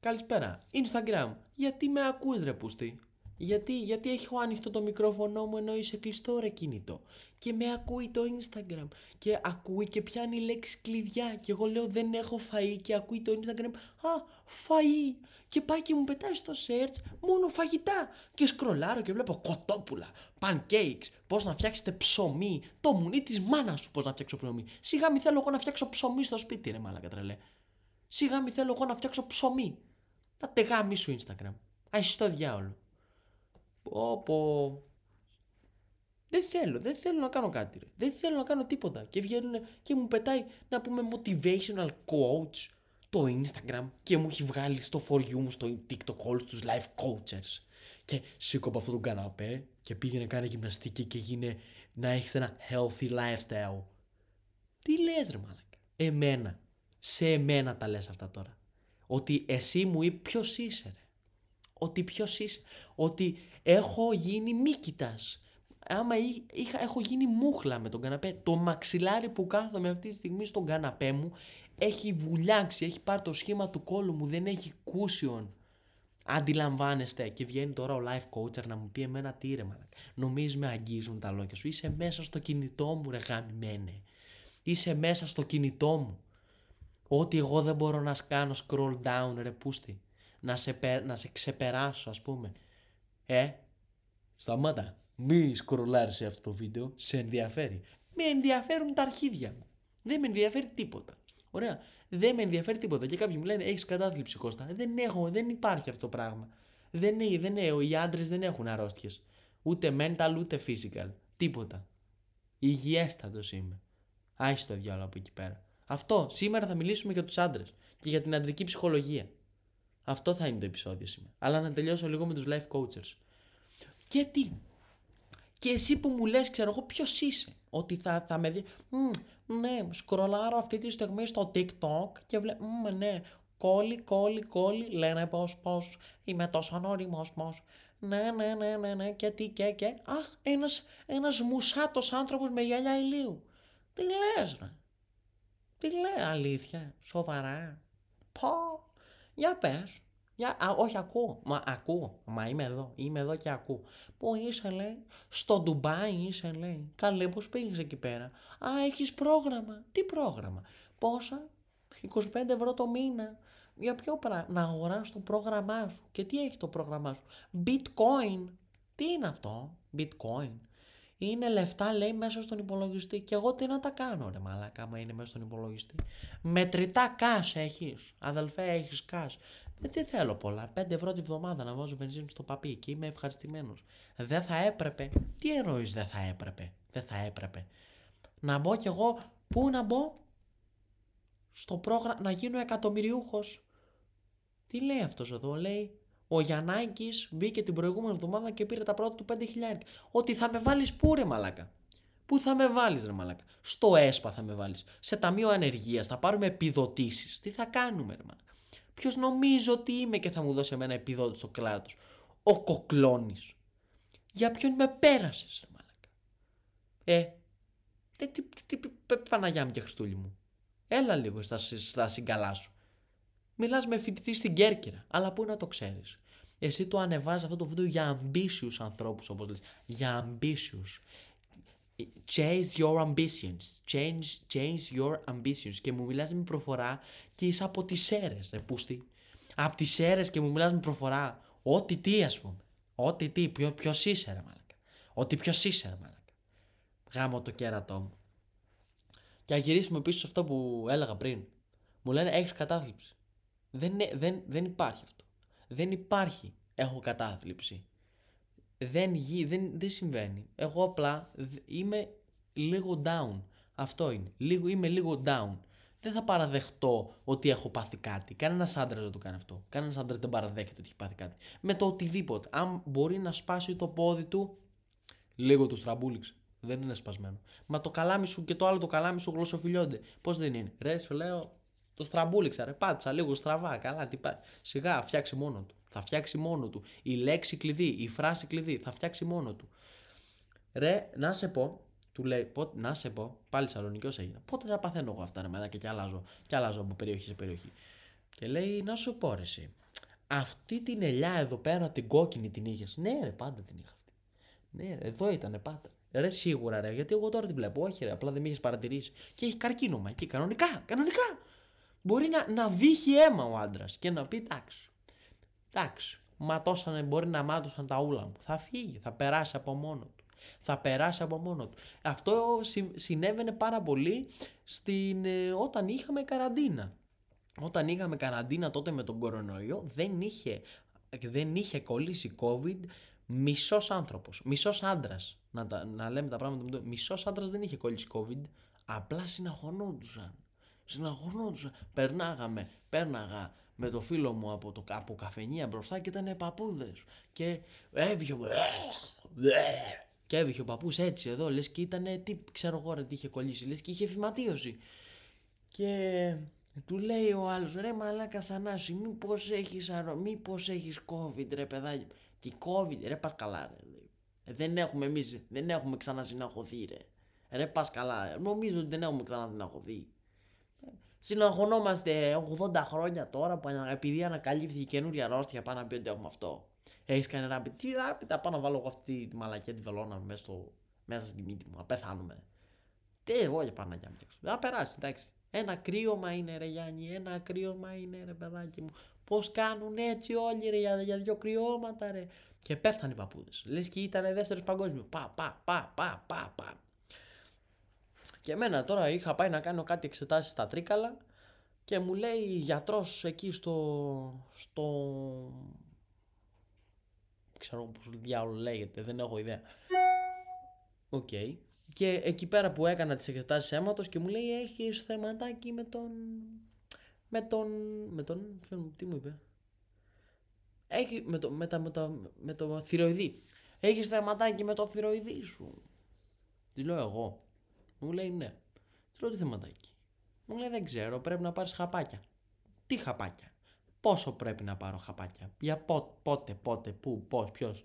Καλησπέρα. Instagram. Γιατί με ακούς ρε πούστη; Γιατί, γιατί έχω ανοιχτό το μικρόφωνο μου ενώ είσαι κλειστό ρε κινητό. Και με ακούει το Instagram. Και ακούει και πιάνει λέξη κλειδιά. Και εγώ λέω δεν έχω φαΐ και ακούει το Instagram. Α, φαΐ. Και πάει και μου πετάει στο search μόνο φαγητά. Και σκρολάρω και βλέπω κοτόπουλα, pancakes, πώς να φτιάξετε ψωμί. Το μουνί της μάνας σου πώς να φτιάξω ψωμί. Σιγά μη θέλω εγώ να φτιάξω ψωμί στο σπίτι ρε μάλακα τρελέ. Σιγά μη θέλω εγώ να φτιάξω ψωμί. Τα τεγάμι σου Instagram. Α, στο διάολο. Πω Δεν θέλω, δεν θέλω να κάνω κάτι. Ρε. Δεν θέλω να κάνω τίποτα. Και βγαίνουν και μου πετάει να πούμε motivational coach το Instagram και μου έχει βγάλει στο for you μου στο TikTok όλους τους life coaches. Και σήκω από αυτόν τον καναπέ και πήγαινε κάνει γυμναστική και γίνε να έχεις ένα healthy lifestyle. Τι λες ρε μάλακα. Εμένα. Σε εμένα τα λες αυτά τώρα. Ότι εσύ μου είπε ποιος είσαι ρε. Ότι ποιος είσαι. Ότι έχω γίνει μύκητας. Άμα είχα, έχω γίνει μούχλα με τον καναπέ. Το μαξιλάρι που κάθομαι αυτή τη στιγμή στον καναπέ μου έχει βουλιάξει, έχει πάρει το σχήμα του κόλου μου, δεν έχει κούσιον. Αντιλαμβάνεστε και βγαίνει τώρα ο life coach να μου πει εμένα τι ρε μάνα. Νομίζεις με αγγίζουν τα λόγια σου. Είσαι μέσα στο κινητό μου ρε γαμημένε. Είσαι μέσα στο κινητό μου. Ότι εγώ δεν μπορώ να κάνω scroll down ρε πούστη. Να σε, να σε ξεπεράσω ας πούμε. Ε, σταμάτα. Μη σκρολάρεις σε αυτό το βίντεο, σε ενδιαφέρει. Με ενδιαφέρουν τα αρχίδια μου. Δεν με ενδιαφέρει τίποτα. Ωραία. Δεν με ενδιαφέρει τίποτα. Και κάποιοι μου λένε: Έχεις κατάθλιψη Κώστα. Δεν έχω, δεν υπάρχει αυτό το πράγμα. Δεν, είναι, δεν είναι, οι άντρες δεν έχουν αρρώστιες. Ούτε mental ούτε physical. Τίποτα. Υγιέστατος είμαι. Άχι το διάλογο από εκεί πέρα. Αυτό. Σήμερα θα μιλήσουμε για τους άντρες και για την αντρική ψυχολογία. Αυτό θα είναι το επεισόδιο σήμερα. Αλλά να τελειώσω λίγο με τους life coaches. Και τι; Και εσύ που μου λες, ξέρω εγώ, ποιος είσαι; Ότι θα, θα με δει. ναι, σκρολάρω αυτή τη στιγμή στο TikTok και βλέπω. ναι, κόλλη, κόλλη, κόλλη. Λένε πώ, πώ. Είμαι τόσο ανώριμος, πώ. Ναι, ναι, ναι, ναι, ναι, και τι, και, και. Αχ, ένας ένας μουσάτος άνθρωπος με γυαλιά ηλίου. Τι λες, ρε; Τι λέει, αλήθεια, σοβαρά. Πω, για πες. Για, α, όχι, ακούω. Μα ακούω. Μα είμαι εδώ. Είμαι εδώ και ακούω. Πού είσαι, λέει. Στο Ντουμπάι είσαι, λέει. Καλέ, πώς πήγες εκεί πέρα. Α, έχεις πρόγραμμα. Τι πρόγραμμα. Πόσα; 25 ευρώ το μήνα. Για ποιο πράγμα. Να αγοράσεις το πρόγραμμά σου. Και τι έχει το πρόγραμμά σου. Bitcoin. Τι είναι αυτό; Bitcoin. Είναι λεφτά λέει μέσα στον υπολογιστή. Και εγώ τι να τα κάνω ρε μαλάκα άμα είναι μέσα στον υπολογιστή. Μετρητά cash έχεις. Αδελφέ έχεις cash. Δεν τι θέλω πολλά. 5 ευρώ τη βδομάδα να βάζω βενζίνη στο παπί και είμαι ευχαριστημένος. Δεν θα έπρεπε. Τι εννοείς δεν θα έπρεπε. Δεν θα έπρεπε. Να μπω κι εγώ. Πού να μπω; Στο πρόγραμμα να γίνω εκατομμυριούχος. Τι λέει αυτός εδώ, λέει. Ο Γιαννάκης μπήκε την προηγούμενη εβδομάδα και πήρε τα πρώτα του 5.000. Ότι θα με βάλεις πού ρε μαλάκα; Πού θα με βάλεις, ρε μαλάκα; Στο ΕΣΠΑ θα με βάλεις. Σε ταμείο ανεργίας. Θα πάρουμε επιδοτήσεις. Τι θα κάνουμε, ρε μαλάκα; Ποιος νομίζω ότι είμαι και θα μου δώσει εμένα επιδότηση στο κράτο. Ο κοκλώνης. Για ποιον με πέρασες, ρε μαλάκα; Ε, τι, τι, τι, Παναγιά μου και Χριστούλη μου. Έλα λίγο στα, στα συγκαλά σου. Μιλάς με φοιτητή στην Κέρκυρα, αλλά πού να το ξέρεις. Εσύ το ανεβάζεις αυτό το βίντεο για ambitious ανθρώπους, όπως λες. Για ambitious. Chase your ambitions. Change, change your ambitions. Και μου μιλάς με προφορά και είσαι από τις Σέρες, ρε πούστη. Από τις Σέρες και μου μιλάς με προφορά. Ό,τι τι ας πούμε. Ό,τι τι. Ποιο, ποιος είσαι ρε μάλακα. Ό,τι ποιος είσαι ρε μάλακα. Γάμω το κέρατό μου. Και να γυρίσουμε πίσω σε αυτό που έλεγα πριν. Μου λένε έχεις κατάθλιψη. Δεν, δεν, δεν υπάρχει αυτό. Δεν υπάρχει έχω κατάθλιψη δεν, γι, δεν, δεν συμβαίνει. Εγώ απλά είμαι λίγο down. Αυτό είναι. Λίγο, είμαι λίγο down. Δεν θα παραδεχτώ ότι έχω πάθει κάτι. Κανένα άντρα δεν το κάνει αυτό. Κανένας άντρας δεν παραδέχεται ότι έχει πάθει κάτι. Με το οτιδήποτε. Αν μπορεί να σπάσει το πόδι του, λίγο του στραμπούληξε. Δεν είναι σπασμένο. Μα το καλάμι σου και το άλλο το καλάμι σου γλωσσοφιλιώνται. Πώς δεν είναι; Ρε, σου λέω, το στραμπούληξα, ρε. Πάτσα λίγο στραβά. Καλά, τι πάει. Σιγά, φτιάξει μόνο του. Θα φτιάξει μόνο του. Η λέξη κλειδί, η φράση κλειδί θα φτιάξει μόνο του. Ρε, να σε πω, του λέει, πότε, να σε πω, πάλι Σαλονικιό έγινε. Πότε θα παθαίνω εγώ αυτά, ρε μένα και, και αλλάζω, και αλλάζω από περιοχή σε περιοχή. Και λέει, να σου πω, ρε, εσύ. Αυτή την ελιά εδώ πέρα, την κόκκινη την είχες; Ναι, ρε, πάντα την είχα αυτή. Ναι, ρε, εδώ ήταν πάντα. Ρε, σίγουρα, ρε, γιατί εγώ τώρα την βλέπω. Όχι, ρε, απλά δεν με είχες παρατηρήσει. Και έχει καρκίνωμα εκεί, κανονικά, κανονικά. Μπορεί να, να βύχει αίμα ο άντρας και να πει εντάξει. Εντάξει, ματώσανε, μπορεί να μάτωσαν τα ούλα μου. Θα φύγει, θα περάσει από μόνο του. Θα περάσει από μόνο του. Αυτό συνέβαινε πάρα πολύ στην, ε, όταν είχαμε καραντίνα. Όταν είχαμε καραντίνα τότε με τον κορονοϊό δεν είχε, δεν είχε κολλήσει COVID μισός άνθρωπος, μισός άντρας. Να, να λέμε τα πράγματα, μισός άντρας δεν είχε κολλήσει COVID, απλά συναχωνόντουσαν. Συναχωνόντουσαν. Περνάγαμε, πέρναγα με το φίλο μου από, το, από καφενεία μπροστά και ήταν παππούδες. Και έβγαινε. Και έβγαινε ο παππούς έτσι εδώ, λες και ήταν. Τι ξέρω εγώ, ρε, τι είχε κολλήσει. Λες και είχε φυματίωση. Και του λέει ο άλλος, ρε μαλάκα Θανάση, μήπως έχεις αρο... μήπως έχεις COVID, ρε παιδάκι. Τι COVID, ρε πας καλά, ρε. Ε, δεν έχουμε εμείς, δεν έχουμε ξανά συναχωθεί, ρε. Ρε πας καλά, νομίζω ότι δεν έχουμε ξανά συναχωθεί. Συναγωνόμαστε 80 χρόνια τώρα που επειδή ανακαλύφθηκε καινούρια αρρώστια πάνω να πει ότι έχουμε αυτό. Έχεις κάνει ράπι. Τι ράπι, θα πάω να βάλω εγώ αυτή τη μαλακιά τη βελόνα μέσα, στο, μέσα στη μύτη μου. Να πεθάνουμε. Τι εγώ για πάνω να Θα περάσει, εντάξει. Ένα κρύωμα είναι ρε Γιάννη, ένα κρύωμα είναι ρε παιδάκι μου. Πώς κάνουν έτσι όλοι ρε για, για δύο κρυώματα ρε. Και πέφτανε οι παππούδες. Λες και ήταν δεύτερος παγκόσμιος. Πα, πα, πα, πα, πα, πα. Και εμένα τώρα είχα πάει να κάνω κάτι εξετάσεις στα Τρίκαλα και μου λέει γιατρός εκεί στο... στο... ξέρω πώς διάολο λέγεται, δεν έχω ιδέα. OK. Okay. Και εκεί πέρα που έκανα τις εξετάσεις αίματος και μου λέει έχεις θεματάκι με τον... Με τον... Με τον... Ποιον, τι μου είπε; Έχει με το, με τα, με το, με το θυρεοειδή. Έχεις θεματάκι με το θυρεοειδή σου. Τι λέω εγώ. Μου λέει ναι. Του λέω τι θεματάκι. Μου λέει δεν ξέρω, πρέπει να πάρεις χαπάκια. Τι χαπάκια; Πόσο πρέπει να πάρω χαπάκια; Για πότε, πότε, πού, πώς, ποιος;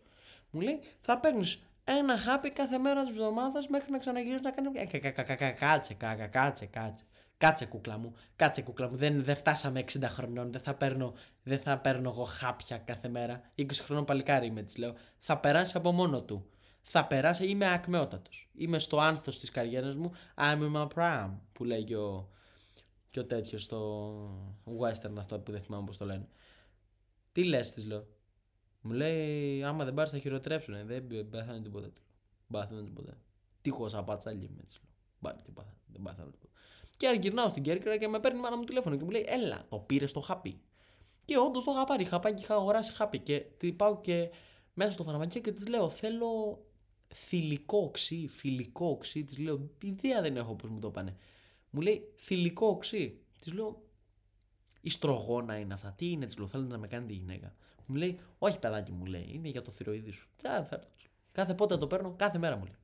Μου λέει θα παίρνεις ένα χάπι κάθε μέρα της εβδομάδας μέχρι να ξαναγυρίσεις να κάνεις. Κάτσε, κάτσε, κάτσε, κάτσε. Κάτσε κούκλα μου, κάτσε κούκλα μου. Δεν, δεν φτάσαμε 60 χρονών. Δεν θα, παίρνω, δεν θα παίρνω εγώ χάπια κάθε μέρα. 20 χρονών παλικάρι είμαι, της λέω. Θα περάσει από μόνο του θα περάσει, είμαι ακμεότατο. Είμαι στο άνθος της καριέρας μου. I'm in my prime, που λέει και ο, και ο τέτοιος στο western αυτό που δεν θυμάμαι πώς το λένε. Τι λες, της λέω. Μου λέει, άμα δεν πάρεις θα χειροτερεύσουν. Δεν πεθάνει τίποτα. Δεν πεθάνει τίποτα. Τείχο απατσάλι με της λέω. τι πάθανε, δεν πάθανε τίποτα. Και γυρνάω στην Κέρκυρα και με παίρνει η μάνα μου τηλέφωνο και μου λέει, Έλα, το πήρες το χάπι. Και όντως το είχα πάρει. Είχα πάει και είχα αγοράσει χάπι. Και πάω και μέσα στο φαρμακείο και της λέω, Θέλω θηλυκό οξύ, φιλικό οξύ. Της λέω, ιδέα δεν έχω πώς μου το πάνε. Μου λέει, θηλυκό οξύ. Της λέω, Ιστρογόνα είναι αυτά. Τι είναι, της λέω, θέλετε να με κάνετε γυναίκα. Μου λέει, Όχι, παιδάκι μου λέει, είναι για το θηροειδή σου. Κάθε πότε το παίρνω, κάθε μέρα μου λέει.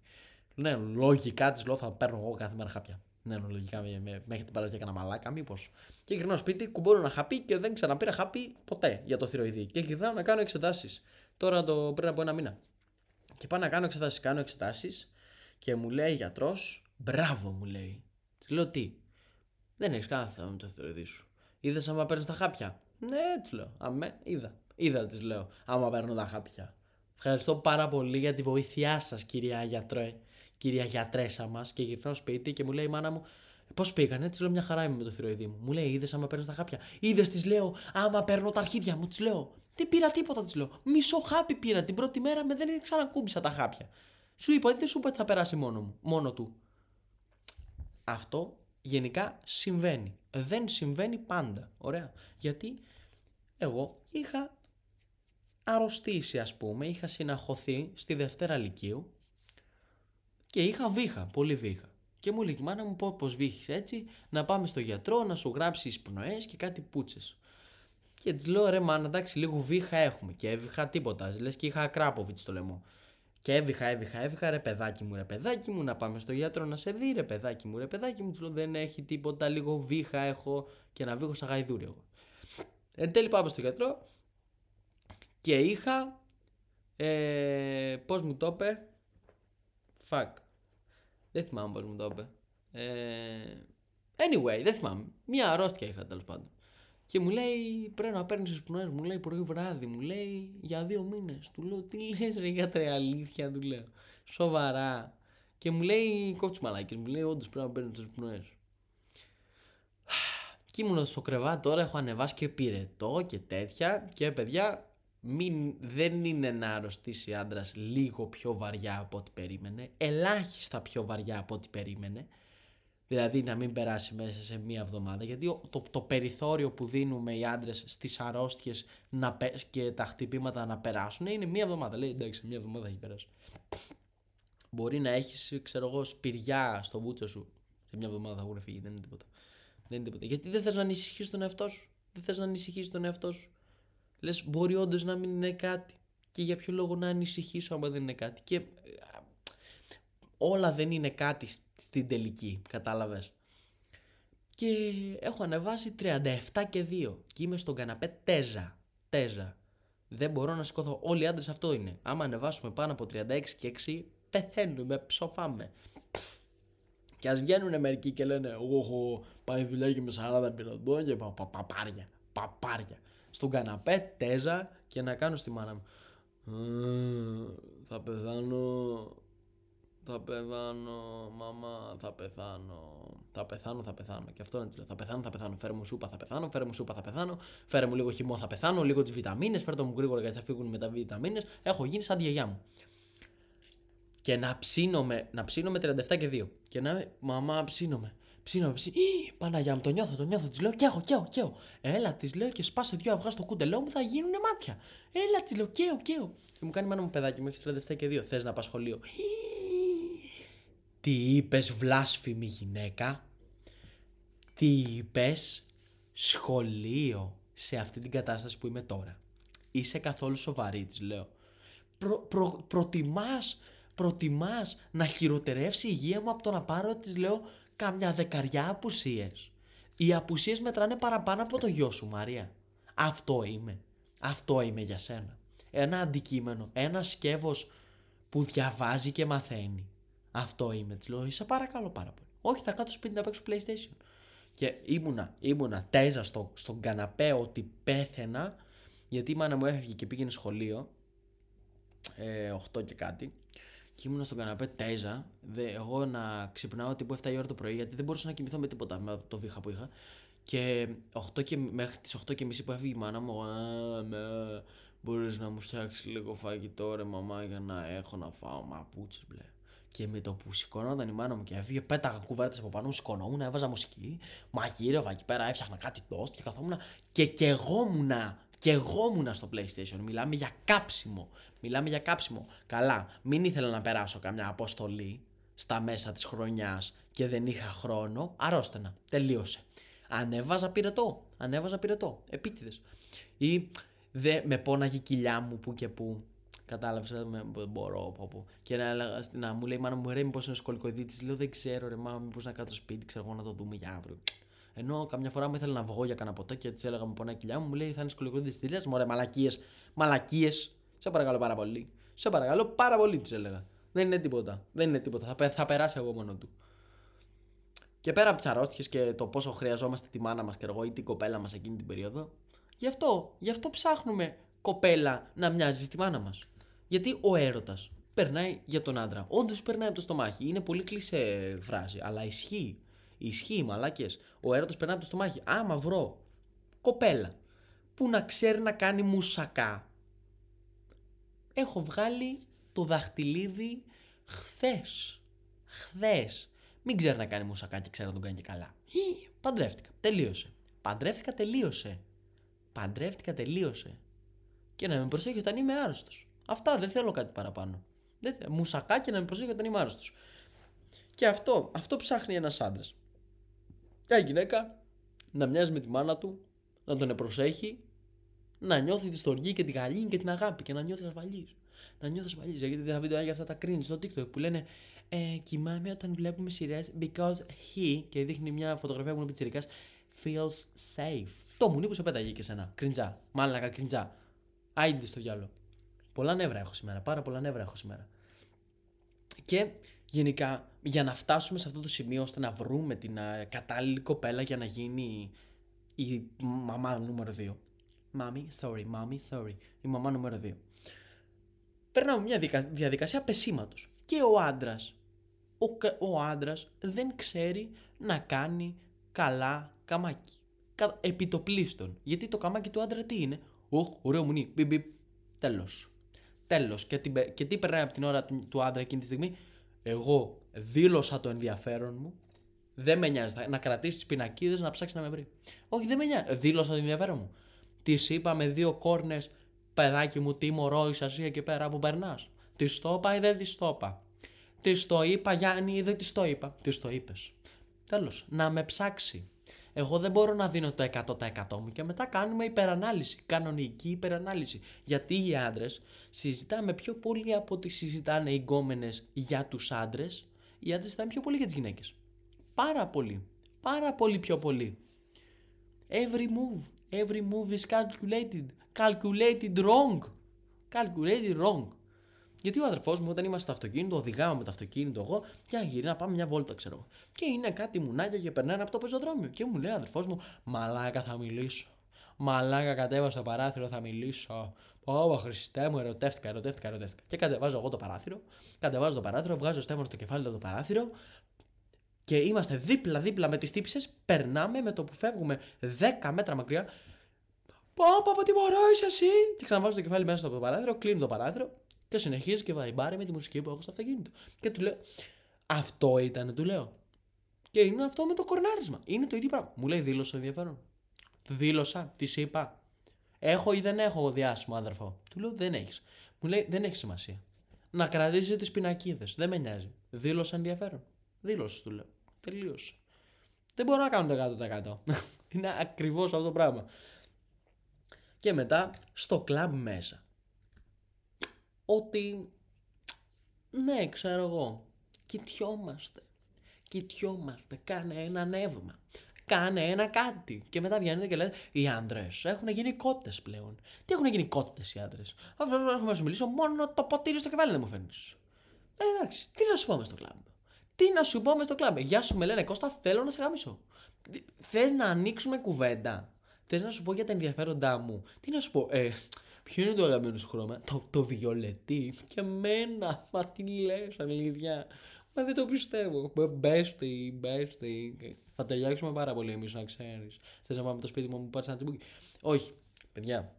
Ναι, λογικά της λέω, θα παίρνω εγώ κάθε μέρα χάπια. Ναι, λογικά με, με, με έχετε παράσει για μαλάκα, μήπως. Και γυρνάω σπίτι, κουμπώνω ένα χάπι και δεν ξαναπήρα χάπι ποτέ για το θηροειδή. Και γυρνάω να κάνω εξετάσεις. Τώρα το πριν από ένα μήνα. Και πάω να κάνω εξετάσεις. Κάνω εξετάσεις και μου λέει γιατρός, μπράβο μου λέει. Της λέω τι. Δεν έχεις κανένα θέμα με το θεωρητή σου. Είδες άμα παίρνεις τα χάπια; Ναι, της λέω. Αμέ, είδα. Είδα, της λέω. Άμα παίρνω τα χάπια. Ευχαριστώ πάρα πολύ για τη βοήθειά σας, κυρία γιατρέ. Κυρία γιατρέσα μας. Και γυρνάω σπίτι και μου λέει η μάνα μου, Πώς πήγανε, της λέω μια χαρά είμαι με το θηροειδή μου. Μου λέει, είδες άμα παίρνεις τα χάπια; Είδες, της λέω, άμα παίρνω τα αρχίδια μου, της λέω. Δεν πήρα τίποτα, της λέω. Μισό χάπι πήρα την πρώτη μέρα, με δεν ξανακούμπησα τα χάπια. Σου είπα, δεν σου είπα ότι θα περάσει μόνο, μου, μόνο του. Αυτό γενικά συμβαίνει. Δεν συμβαίνει πάντα. Ωραία. Γιατί εγώ είχα αρρωστήσει, ας πούμε, είχα συναχωθεί στη Δευτέρα Λυκείου και είχα βήχα, πολύ βήχα. Και μου λέει η μάνα μου πω πως βήχεις έτσι, να πάμε στο γιατρό να σου γράψεις εισπνοές και κάτι πούτσες. Και της λέω ρε μάνα, εντάξει, λίγο βήχα έχουμε. Και έβηχα τίποτα. Λες και είχα κράποβιτ στο λαιμό. Και έβηχα, έβηχα, έβηχα, ρε παιδάκι μου, ρε παιδάκι μου, να πάμε στο γιατρό να σε δει, ρε παιδάκι μου, ρε παιδάκι μου. Του λέω δεν έχει τίποτα, λίγο βήχα έχω και να βήχω σαν γαϊδούρι εγώ. Εν τέλει πάμε στο γιατρό και είχα. Ε, Πώς μου το είπε. Fuck. Δεν θυμάμαι πώς μου το είπε. Ε, anyway, δεν θυμάμαι. Μια αρρώστια είχα τέλος πάντων. Και μου λέει πρέπει να παίρνεις εισπνοέ. Μου λέει πρωί βράδυ. Μου λέει για δύο μήνες. Του λέω τι λες, ρε γιατρέ, αλήθεια του λέω. Σοβαρά. Και μου λέει κόψει μαλάκι. Μου λέει όντως πρέπει να παίρνεις εισπνοέ. Και ήμουν στο κρεβάτι τώρα, έχω ανεβάσει και πυρετό και τέτοια. Και παιδιά, μην, δεν είναι να αρρωστήσει άντρας λίγο πιο βαριά από ό,τι περίμενε. Ελάχιστα πιο βαριά από ό,τι περίμενε. Δηλαδή να μην περάσει μέσα σε μία εβδομάδα. Γιατί το, το περιθώριο που δίνουμε οι άντρες στις αρρώστιες και τα χτυπήματα να περάσουν είναι μία εβδομάδα. Λέει εντάξει, μία εβδομάδα έχει περάσει. Μπορεί να έχεις, ξέρω εγώ, σπηριά στο μπούτσο σου. Σε μία εβδομάδα θα έχουν φύγει, δεν είναι τίποτα. Δεν είναι τίποτα. Γιατί δεν θες να ανησυχήσει τον εαυτό σου; Δεν θες να ανησυχήσει τον εαυτό σου; Λες, μπορεί όντως να μην είναι κάτι. Και για ποιο λόγο να ανησυχήσω άμα δεν είναι κάτι; Και όλα δεν είναι κάτι στην τελική, κατάλαβες; Και έχω ανεβάσει 37 και 2 και είμαι στον καναπέ τέζα, τέζα. Δεν μπορώ να σηκώθω. Όλοι οι άντρες αυτό είναι. Άμα ανεβάσουμε πάνω από 36 και 6, πεθαίνουμε, ψοφάμε. Και ας βγαίνουν μερικοί και λένε: Εγώ έχω πάει δουλειά και με 40 πυροτό και πα, πα, παπάρια. Παπάρια. Στον καναπέ, τέζα και να κάνω στη μάνα μου. Θα πεθάνω θα πεθάνω, μαμά, θα πεθάνω. Θα πεθάνω, θα πεθάνω. Και αυτό είναι το Θα πεθάνω, θα πεθάνω. Φέρε μου σούπα, θα πεθάνω. Φέρε μου σούπα, θα πεθάνω. Φέρε μου λίγο χυμό, θα πεθάνω. Λίγο τις βιταμίνες. Φέρε μου γρήγορα γιατί θα φύγουν με τα βιταμίνες. Έχω γίνει σαν τη γιαγιά μου. Και να ψήνομαι, να ψήνομαι 37 και 2. Και να είμαι, μαμά, ψήνομαι. Ψήνομαι, ψήνομαι. Παναγιά μου, το νιώθω, το νιώθω. Της λέω και έχω, και έχω, και έχω. Έλα, της λέω και σπάσε δύο αυγά στο κουντελό μου, θα γίνουν μάτια. Έλα, της λέω και έχω, και έχω. Και μου κάνει μάνα μου παιδάκι μου, έχεις 37 και 2. Θες να πας σχολείο. Τι είπες βλάσφημη γυναίκα; Τι είπες σχολείο σε αυτή την κατάσταση που είμαι τώρα; Είσαι καθόλου σοβαρή της λέω. Προ, προ, προτιμάς, προτιμάς να χειροτερεύσει η υγεία μου από το να πάρω της λέω καμιά δεκαριά απουσίες. Οι απουσίες μετράνε παραπάνω από το γιο σου Μαρία. Αυτό είμαι. Αυτό είμαι για σένα. Ένα αντικείμενο, ένα σκεύος που διαβάζει και μαθαίνει. Αυτό είμαι. Της λέω, σε παρακαλώ πάρα πολύ. Όχι, θα κάτσω σπίτι να παίξω PlayStation. Και ήμουνα, ήμουνα τέζα στο, στον καναπέ ότι πέθαινα γιατί η μάνα μου έφευγε και πήγαινε σχολείο ε, 8 και κάτι και ήμουνα στον καναπέ τέζα δε, εγώ να ξυπνάω τύπου 7 η ώρα το πρωί γιατί δεν μπορούσα να κοιμηθώ με τίποτα με το βήχα που είχα και, 8 και μέχρι τις 8 και μισή που έφυγε η μάνα μου α, με, μπορείς να μου φτιάξεις λίγο φαγητό ρε μαμά για να έχω να φάω μαπούτσες μπλε και με το που σηκωνόταν η μάνα μου και έφυγε, πέταγα κουβέρτες από πάνω μου, σηκωνόμουν, έβαζα μουσική, μαγείρευα εκεί πέρα, έφτιαχνα κάτι τόστ και καθόμουν και κεγόμουνα και εγώ στο PlayStation. Μιλάμε για κάψιμο. Μιλάμε για κάψιμο. Καλά, μην ήθελα να περάσω καμιά αποστολή στα μέσα της χρονιάς και δεν είχα χρόνο. Αρρώστενα. Τελείωσε. Ανέβαζα πυρετό. Ανέβαζα πυρετό. Επίτηδες. Ή δε, με πόναγε η κοιλιά μου που και που. Κατάλαβες, δεν μπορώ. Πω, πω. Και να, να μου λέει, Μάνα μου, ρε, μήπως είναι σκολικοειδίτης. Λέω, δεν ξέρω, ρε, μάμα, μήπως να κάτω σπίτι, ξέρω εγώ να το δούμε για αύριο. Ενώ καμιά φορά μου ήθελα να βγω για κανένα ποτέ και έτσι έλεγα μου πονάει κοιλιά μου, μου λέει θα είναι σκολικοειδίτης. Τι λε, μωρέ, μαλακίες, μαλακίες. Σε παρακαλώ πάρα πολύ. Σε παρακαλώ πάρα πολύ, της έλεγα. Δεν είναι τίποτα. Δεν είναι τίποτα. Θα, θα περάσει εγώ μόνο του. Και πέρα από τις αρρώστιες και το πόσο χρειαζόμαστε τη μάνα μας και εγώ ή την κοπέλα μας εκείνη την περίοδο, γι' αυτό, γι' αυτό ψάχνουμε κοπέλα να μοιάζει στη μάνα μας. Γιατί ο έρωτας περνάει για τον άντρα. Όντως περνάει από το στομάχι. Είναι πολύ κλεισέ φράση, αλλά ισχύει. Ισχύει, μαλάκες. Ο έρωτας περνάει από το στομάχι. Άμα βρω κοπέλα που να ξέρει να κάνει μουσακά. Έχω βγάλει το δαχτυλίδι χθες. Χθες. Μην ξέρει να κάνει μουσακά και ξέρει να τον κάνει και καλά. παντρεύτηκα. Τελείωσε. Παντρεύτηκα, τελείωσε. Παντρεύτηκα, τελείωσε. Και να με προσέχει όταν είμαι άρρωστος. Αυτά δεν θέλω κάτι παραπάνω. Δεν θέλω. Μουσακάκι να με προσέχει όταν είμαι άρρωστος. Και αυτό, αυτό ψάχνει ένας άντρας. Μια γυναίκα να μοιάζει με τη μάνα του, να τον προσέχει, να νιώθει τη στοργή και τη γαλήνη και την αγάπη και να νιώθει ασφαλής. Να νιώθει ασφαλής. Γιατί δεν θα βίντεο για αυτά τα cringe στο TikTok που λένε ε, Κοιμάμαι όταν βλέπουμε σειρές because he και δείχνει μια φωτογραφία που είναι πιτσυρικά feels safe. Το μουνί που σε πέταγε και σένα. Κριντζά. Μάλακα κριντζά. Άιντε στο διάλογο. Πολλά νεύρα έχω σήμερα. Πάρα πολλά νεύρα έχω σήμερα. Και γενικά για να φτάσουμε σε αυτό το σημείο ώστε να βρούμε την κατάλληλη κοπέλα για να γίνει Η μαμά νούμερο 2. Μάμι, sorry, μάμι, sorry. Η μαμά νούμερο 2. Περνάμε μια δικα- διαδικασία πεσήματος. Και ο άντρας. Ο, κα- ο άντρας δεν ξέρει να κάνει καλά καμάκι. Κα, επιτοπλίστων. Γιατί το καμάκι του άντρα τι είναι; Οχ, ωραίο μουνί. Μπιπ, μπιπ. Τέλος. Τέλο. Και, τι πε- και τι περνάει από την ώρα του, του άντρα εκείνη τη στιγμή; Εγώ δήλωσα το ενδιαφέρον μου. Δεν με νοιάζει. Θα- Να κρατήσεις τις πινακίδες να ψάξεις να με βρει. Όχι, δεν με νοιάζει. Δήλωσα το ενδιαφέρον μου. Τη είπα με δύο κόρνες, παιδάκι μου, τι μωρό είσαι εσύ εκεί πέρα που περνάς. Τη το είπα ή δεν τη το είπα; Τη το είπα, Γιάννη, ή δεν τη το είπα; Τη το είπες. Τέλος. Να με ψάξει. Εγώ δεν μπορώ να δίνω το 100% μου και μετά κάνουμε υπερανάλυση. Κανονική υπερανάλυση. Γιατί οι άντρες συζητάμε πιο πολύ από ό,τι συζητάνε οι γκόμενες για τους άντρες. Οι άντρες συζητάνε πιο πολύ για τις γυναίκες. Πάρα πολύ. Πάρα πολύ πιο πολύ. Every move. Every move is calculated. Calculated wrong. Calculated wrong. Γιατί ο αδερφός μου, όταν είμαστε στο αυτοκίνητο, οδηγάμε με το αυτοκίνητο εγώ, και γυρί να πάμε μια βόλτα, ξέρω εγώ. Και είναι κάτι μουνάκια και περνάνε από το πεζοδρόμιο. Και μου λέει ο αδερφός μου, Μαλάκα θα μιλήσω. Μαλάκα κατέβα στο παράθυρο, θα μιλήσω. Ω, Χριστέ μου, ερωτεύτηκα, ερωτεύτηκα, ερωτεύτηκα. Και κατεβάζω εγώ το παράθυρο, κατεβάζω το παράθυρο, βγάζω στέφανος στο κεφάλι του το παράθυρο και είμαστε δίπλα-δίπλα με τις τύψεις, περνάμε με το που φεύγουμε 10 μέτρα μακριά. Πω, πω, πω, τι μωρό είσαι εσύ! Και ξαναβάζω το κεφάλι μέσα στο παράθυρο, κλείνω το παράθυρο και συνεχίζει και βαϊμπάρει με τη μουσική που έχω στο αυτοκίνητο. Και του λέω, Αυτό ήταν, του λέω. Και είναι αυτό με το κορνάρισμα. Είναι το ίδιο πράγμα. Μου λέει, δήλωσα ενδιαφέρον. Δήλωσα, της είπα. Έχω ή δεν έχω διάσημο άδερφο. Του λέω, Δεν έχεις. Μου λέει, Δεν έχει σημασία. Να κρατήσεις τις πινακίδες. Δεν με νοιάζει. Δήλωσα ενδιαφέρον. Δήλωσες, του λέω. Τελείωσε. Δεν μπορώ να κάνω το 100%. είναι ακριβώς αυτό το πράγμα. Και μετά στο κλαμπ μέσα. Ότι ναι, ξέρω εγώ. Κοιτιόμαστε. Κοιτιόμαστε. Κάνε ένα ανέβημα. Κάνε ένα κάτι. Και μετά βγαίνετε και λέτε: Οι άντρες έχουν γίνει κότε πλέον. Τι έχουν γίνει κότε οι άντρες; Έχουμε να σου μιλήσω μόνο το ποτήρι στο κεφάλι δεν μου φέρνει. Ε, εντάξει, τι να σου πω μες στο κλαμπ; Τι να σου πω μες στο κλαμπ; Γεια σου, με λένε Κώστα, θέλω να σε γαμίσω. Θες να ανοίξουμε κουβέντα; Θες να σου πω για τα ενδιαφέροντά μου; Τι να σου πω, ε, ποιο είναι το αγαπημένο σου χρώμα; Το, το βιολετή. Και εμένα. Μα τι λες, αλήθεια. Μα δεν το πιστεύω. Μπέστη, μπέστη. Θα ταιριάξουμε πάρα πολύ εμείς, να ξέρεις. Θες να πάμε το σπίτι μου, μου πάρεις ένα τσιμπούκι; Όχι, παιδιά.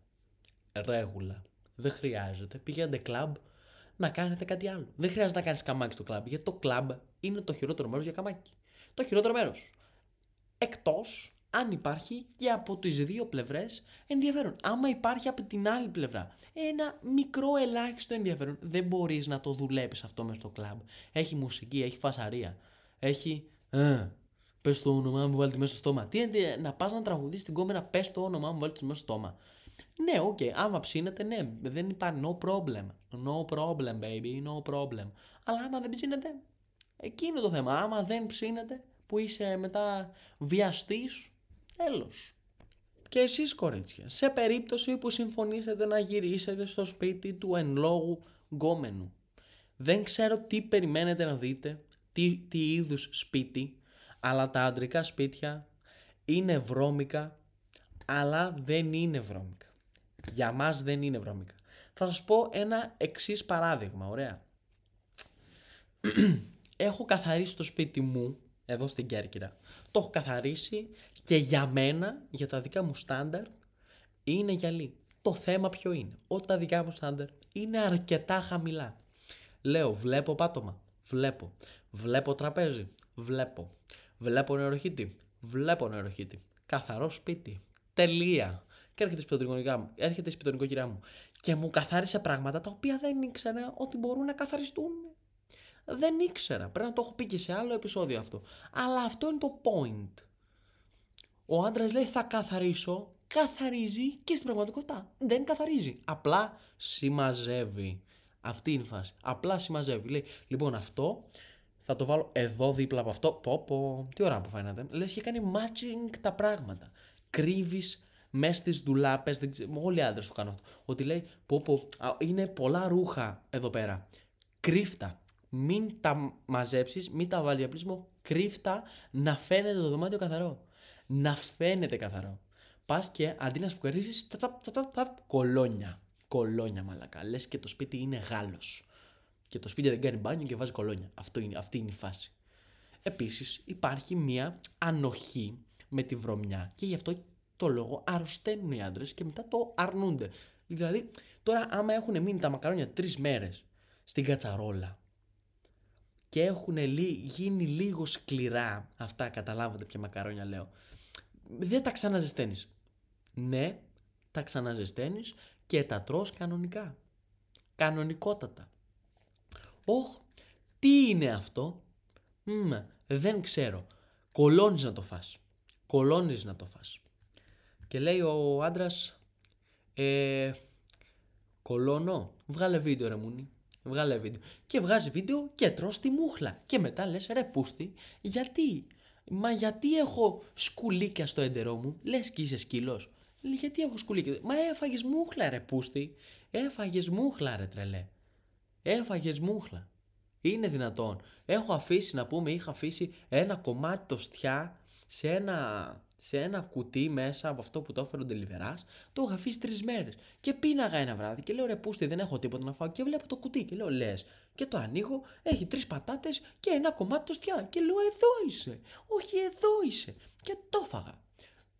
Ρέγουλα. Δεν χρειάζεται. Πηγαίνετε κλαμπ να κάνετε κάτι άλλο. Δεν χρειάζεται να κάνεις καμάκι στο κλαμπ. Γιατί το κλαμπ είναι το χειρότερο μέρος για καμάκι. Το χειρότερο μέρος. Εκτός αν υπάρχει και από τις δύο πλευρές ενδιαφέρον. Άμα υπάρχει από την άλλη πλευρά ένα μικρό ελάχιστο ενδιαφέρον, δεν μπορείς να το δουλέψεις αυτό μέσα στο κλαμπ. Έχει μουσική, έχει φασαρία, έχει... Ε, πες το όνομά μου, βάλ' το μέσα στο στόμα. Τι είναι να πας να τραγουδήσεις την γκόμενα, πες το όνομά μου, βάλ' το μέσα στο στόμα. Ναι, OK, okay. άμα ψήνεται, ναι, δεν υπάρχει no problem. No problem, baby, no problem. Αλλά άμα δεν ψήνεται, εκεί είναι το θέμα. Άμα δεν ψήνεται, που είσαι μετά βιαστής, τέλος. Και εσείς κορίτσια, σε περίπτωση που συμφωνήσετε να γυρίσετε στο σπίτι του εν λόγου γκόμενου, δεν ξέρω τι περιμένετε να δείτε, τι, τι είδους σπίτι, αλλά τα αντρικά σπίτια είναι βρώμικα, αλλά δεν είναι βρώμικα. Για μας δεν είναι βρώμικα. Θα σας πω ένα εξής παράδειγμα, ωραία. Έχω καθαρίσει το σπίτι μου εδώ στην Κέρκυρα. Το έχω καθαρίσει και για μένα, για τα δικά μου στάνταρ, είναι γυαλί. Το θέμα ποιο είναι; Ότι τα δικά μου στάνταρ είναι αρκετά χαμηλά. Λέω, βλέπω πάτωμα. Βλέπω. Βλέπω τραπέζι. Βλέπω. Βλέπω νεροχύτη. Βλέπω νεροχύτη. Καθαρό σπίτι. Τελεία. Και έρχεται σπιτονικό μου. Έρχεται σπιτονικό μου. Και μου καθάρισε πράγματα τα οποία δεν ήξερα ότι μπορούν να καθαριστούν. Δεν ήξερα. Πρέπει να το έχω πει και σε άλλο επεισόδιο αυτό. Αλλά αυτό είναι το point. Ο άντρας λέει θα καθαρίσω, καθαρίζει και στην πραγματικότητα δεν καθαρίζει. Απλά συμμαζεύει. Αυτή είναι η φάση. Απλά συμμαζεύει. Λέει, λοιπόν, αυτό θα το βάλω εδώ δίπλα από αυτό. Πω, πω. Τι ώρα που φαίνεται. Λες και κάνει matching τα πράγματα. Κρύβεις μέσα στις δουλάπε. Όλοι οι άντρες το κάνουν αυτό. Ότι λέει, πω, πω, είναι πολλά ρούχα εδώ πέρα. Κρύφτα μην τα μαζέψεις, μην τα βάλεις για πλήσιμο, κρύφτα να φαίνεται το δωμάτιο καθαρό. Να φαίνεται καθαρό. Πας και αντί να σφουγγαρίσει, κολόνια. Κολόνια, μαλακά. Λες και το σπίτι είναι Γάλλος. Και το σπίτι δεν κάνει μπάνιο και βάζει κολόνια. Αυτό είναι, αυτή είναι η φάση. Επίσης, υπάρχει μία ανοχή με τη βρωμιά και γι' αυτό το λόγο αρρωσταίνουν οι άντρες και μετά το αρνούνται. Δηλαδή, τώρα, άμα έχουν μείνει τα μακαρόνια τρεις μέρες στην κατσαρόλα και έχουν γίνει λίγο σκληρά, αυτά καταλάβατε ποια μακαρόνια λέω, δεν τα ξαναζεσταίνεις. Ναι, τα ξαναζεσταίνεις και τα τρως κανονικά. Κανονικότατα. Όχ, τι είναι αυτό; Μ, δεν ξέρω. Κολώνεις να το φας. Κολώνεις να το φας. Και λέει ο άντρας, ε, κολώνω, βγάλε βίντεο ρε μουνι. Βγάλε βίντεο. Και βγάζει βίντεο και τρως τη μούχλα. Και μετά λες ρε πούστη, γιατί. Μα γιατί έχω σκουλίκια στο έντερό μου, λες και είσαι σκύλος. Λέει, γιατί έχω σκουλίκια; Μα έφαγες μούχλα ρε πούστη. Έφαγες μούχλα ρε τρελέ. Έφαγες μούχλα. Είναι δυνατόν. Έχω αφήσει να πούμε, είχα αφήσει ένα κομμάτι το στιά σε ένα, σε ένα κουτί μέσα από αυτό που το έφερε ο Ντελιβεράς. Το είχα αφήσει τρεις μέρες. Και πίναγα ένα βράδυ και λέω ρε Πούστη, δεν έχω τίποτα να φάω. Και βλέπω το κουτί και λέω λες. Και το ανοίγω, έχει τρεις πατάτες και ένα κομμάτι το στιά. Και λέω εδώ είσαι. Όχι, εδώ είσαι. Και το έφαγα.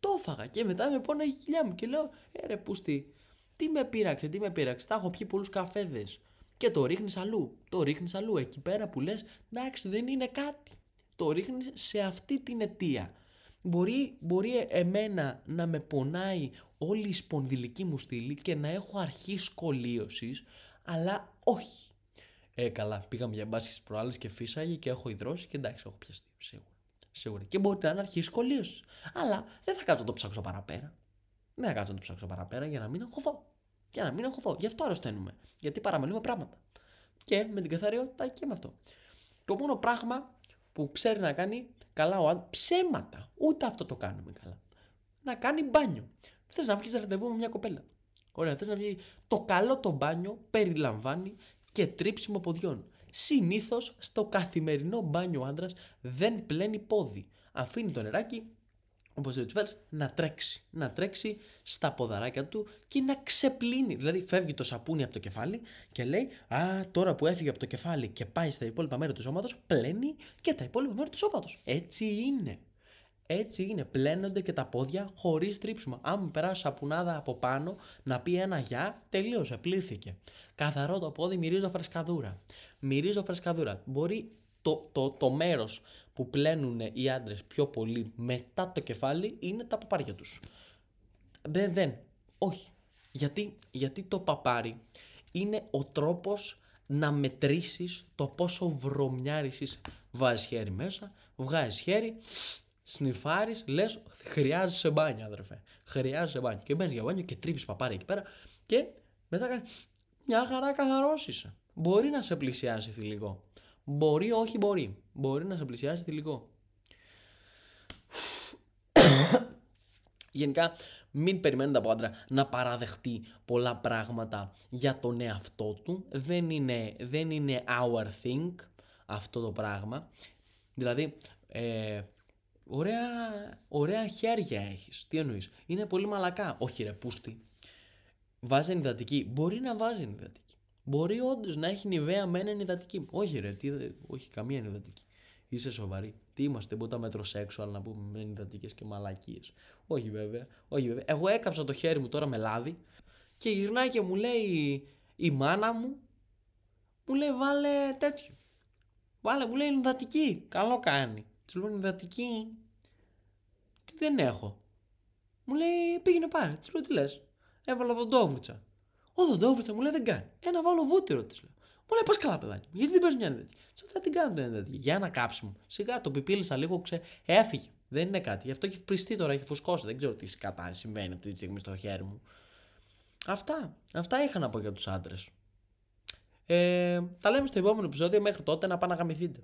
Το έφαγα και μετά με πόναγε η κοιλιά μου και λέω Ε ρε Πούστη, τι με πείραξε, τι με πείραξε. Τα έχω πιει πολλούς καφέδες. Και το ρίχνεις αλλού. Το ρίχνεις αλλού. Εκεί πέρα που λες, εντάξει, δεν είναι κάτι. Το ρίχνεις σε αυτή την αιτία. Μπορεί, μπορεί εμένα να με πονάει όλη η σπονδυλική μου στήλη και να έχω αρχή σκολίωση, αλλά όχι. Ε, καλά, πήγαμε για μπάσκετ προάλλες και φύσαγε και έχω υδρώσει και εντάξει, έχω πιαστεί. Σίγουρα. Σίγουρα. Και μπορεί να είναι αρχή σκολίωση. Αλλά δεν θα κάτσω να το ψάξω παραπέρα. Δεν θα κάτσω να το ψάξω παραπέρα για να μην αγχωθώ. Για να μην αγχωθώ. Γι' αυτό αρρωσταίνουμε. Γιατί παραμελούμε πράγματα. Και με την καθαριότητα και με αυτό. Το μόνο πράγμα που ξέρει να κάνει καλά ο άντρα. Ψέματα. Ούτε αυτό το κάνουμε καλά. Να κάνει μπάνιο. Θες να βγεις ραντεβού με μια κοπέλα. Ωραία, θες να βγει. Το καλό το μπάνιο περιλαμβάνει και τρίψιμο ποδιών. Συνήθως στο καθημερινό μπάνιο ο άντρας δεν πλένει πόδι. Αφήνει το νεράκι όπως λέει ο Τσβέλ, να τρέξει. Να τρέξει στα ποδαράκια του και να ξεπλύνει. Δηλαδή, φεύγει το σαπούνι από το κεφάλι και λέει: Α, τώρα που έφυγε από το κεφάλι και πάει στα υπόλοιπα μέρη του σώματος, πλένει και τα υπόλοιπα μέρη του σώματος. Έτσι είναι. Έτσι είναι. Πλένονται και τα πόδια χωρίς τρίψιμο. Αν μου περάσει σαπουνάδα από πάνω να πει ένα γεια, τελείωσε. Πλήθηκε. Καθαρό το πόδι, μυρίζω φρεσκαδούρα. Μυρίζω φρεσκαδούρα. Μπορεί το, το, το μέρος που πλένουν οι άντρες πιο πολύ μετά το κεφάλι είναι τα παπάρια τους. Δεν, δεν. Όχι. Γιατί, γιατί το παπάρι είναι ο τρόπος να μετρήσεις το πόσο βρωμιάρης είσαι. Βάζεις χέρι μέσα, βγάζεις χέρι, σνιφάρεις, λες χρειάζεσαι μπάνιο αδερφέ. Χρειάζεσαι μπάνιο. Και μπαίνεις για μπάνιο και τρίβεις παπάρι εκεί πέρα και μετά κάνει μια χαρά καθαρός Μπορεί να σε πλησιάσει θηλυκό. Μπορεί, όχι μπορεί. Μπορεί να σε πλησιάσει θηλυκό. Γενικά, μην περιμένετε από άντρα να παραδεχτεί πολλά πράγματα για τον εαυτό του. Δεν είναι, δεν είναι our thing αυτό το πράγμα. Δηλαδή, ε, ωραία, ωραία χέρια έχεις. Τι εννοείς; Είναι πολύ μαλακά. Όχι ρε, πούστη. Βάζεις ενυδατική. Μπορεί να βάζεις ενυδατική. Μπορεί όντως να έχει νηβαία με ένα ενυδατική. Όχι, ρε, τι, όχι καμία ενυδατική. Είσαι σοβαρή. Τι είμαστε, τα μετροσέξουαλ να πούμε με ενυδατικέ και μαλακίες. Όχι βέβαια. Όχι βέβαια. Εγώ έκαψα το χέρι μου τώρα με λάδι και γυρνάει και μου λέει η μάνα μου, μου λέει βάλε τέτοιο. Βάλε, μου λέει ενυδατική. Καλό κάνει. Της λέω ενυδατική. Τι δεν έχω. Μου λέει πήγαινε πάρε. Της λέω τι λες. Έβαλα δοντόβουρτσα. Ο Δοντόβιτσα μου λέει δεν κάνει. Ένα βάλω βούτυρο της λέω. Μου λέει πα καλά, παιδάκι. Γιατί δεν παίζει μια τέτοια. Τι θα την κάνω την τέτοια. Για ένα κάψιμο. Σιγά το πιπίλησα λίγο, ξε... έφυγε. Δεν είναι κάτι. Γι' αυτό έχει πριστεί τώρα, έχει φουσκώσει. Δεν ξέρω τι κατά συμβαίνει αυτή τη στιγμή στο χέρι μου. Αυτά. Αυτά είχα να πω για τους άντρες. Ε, τα λέμε στο επόμενο επεισόδιο. Μέχρι τότε να πάνε να γαμηθείτε.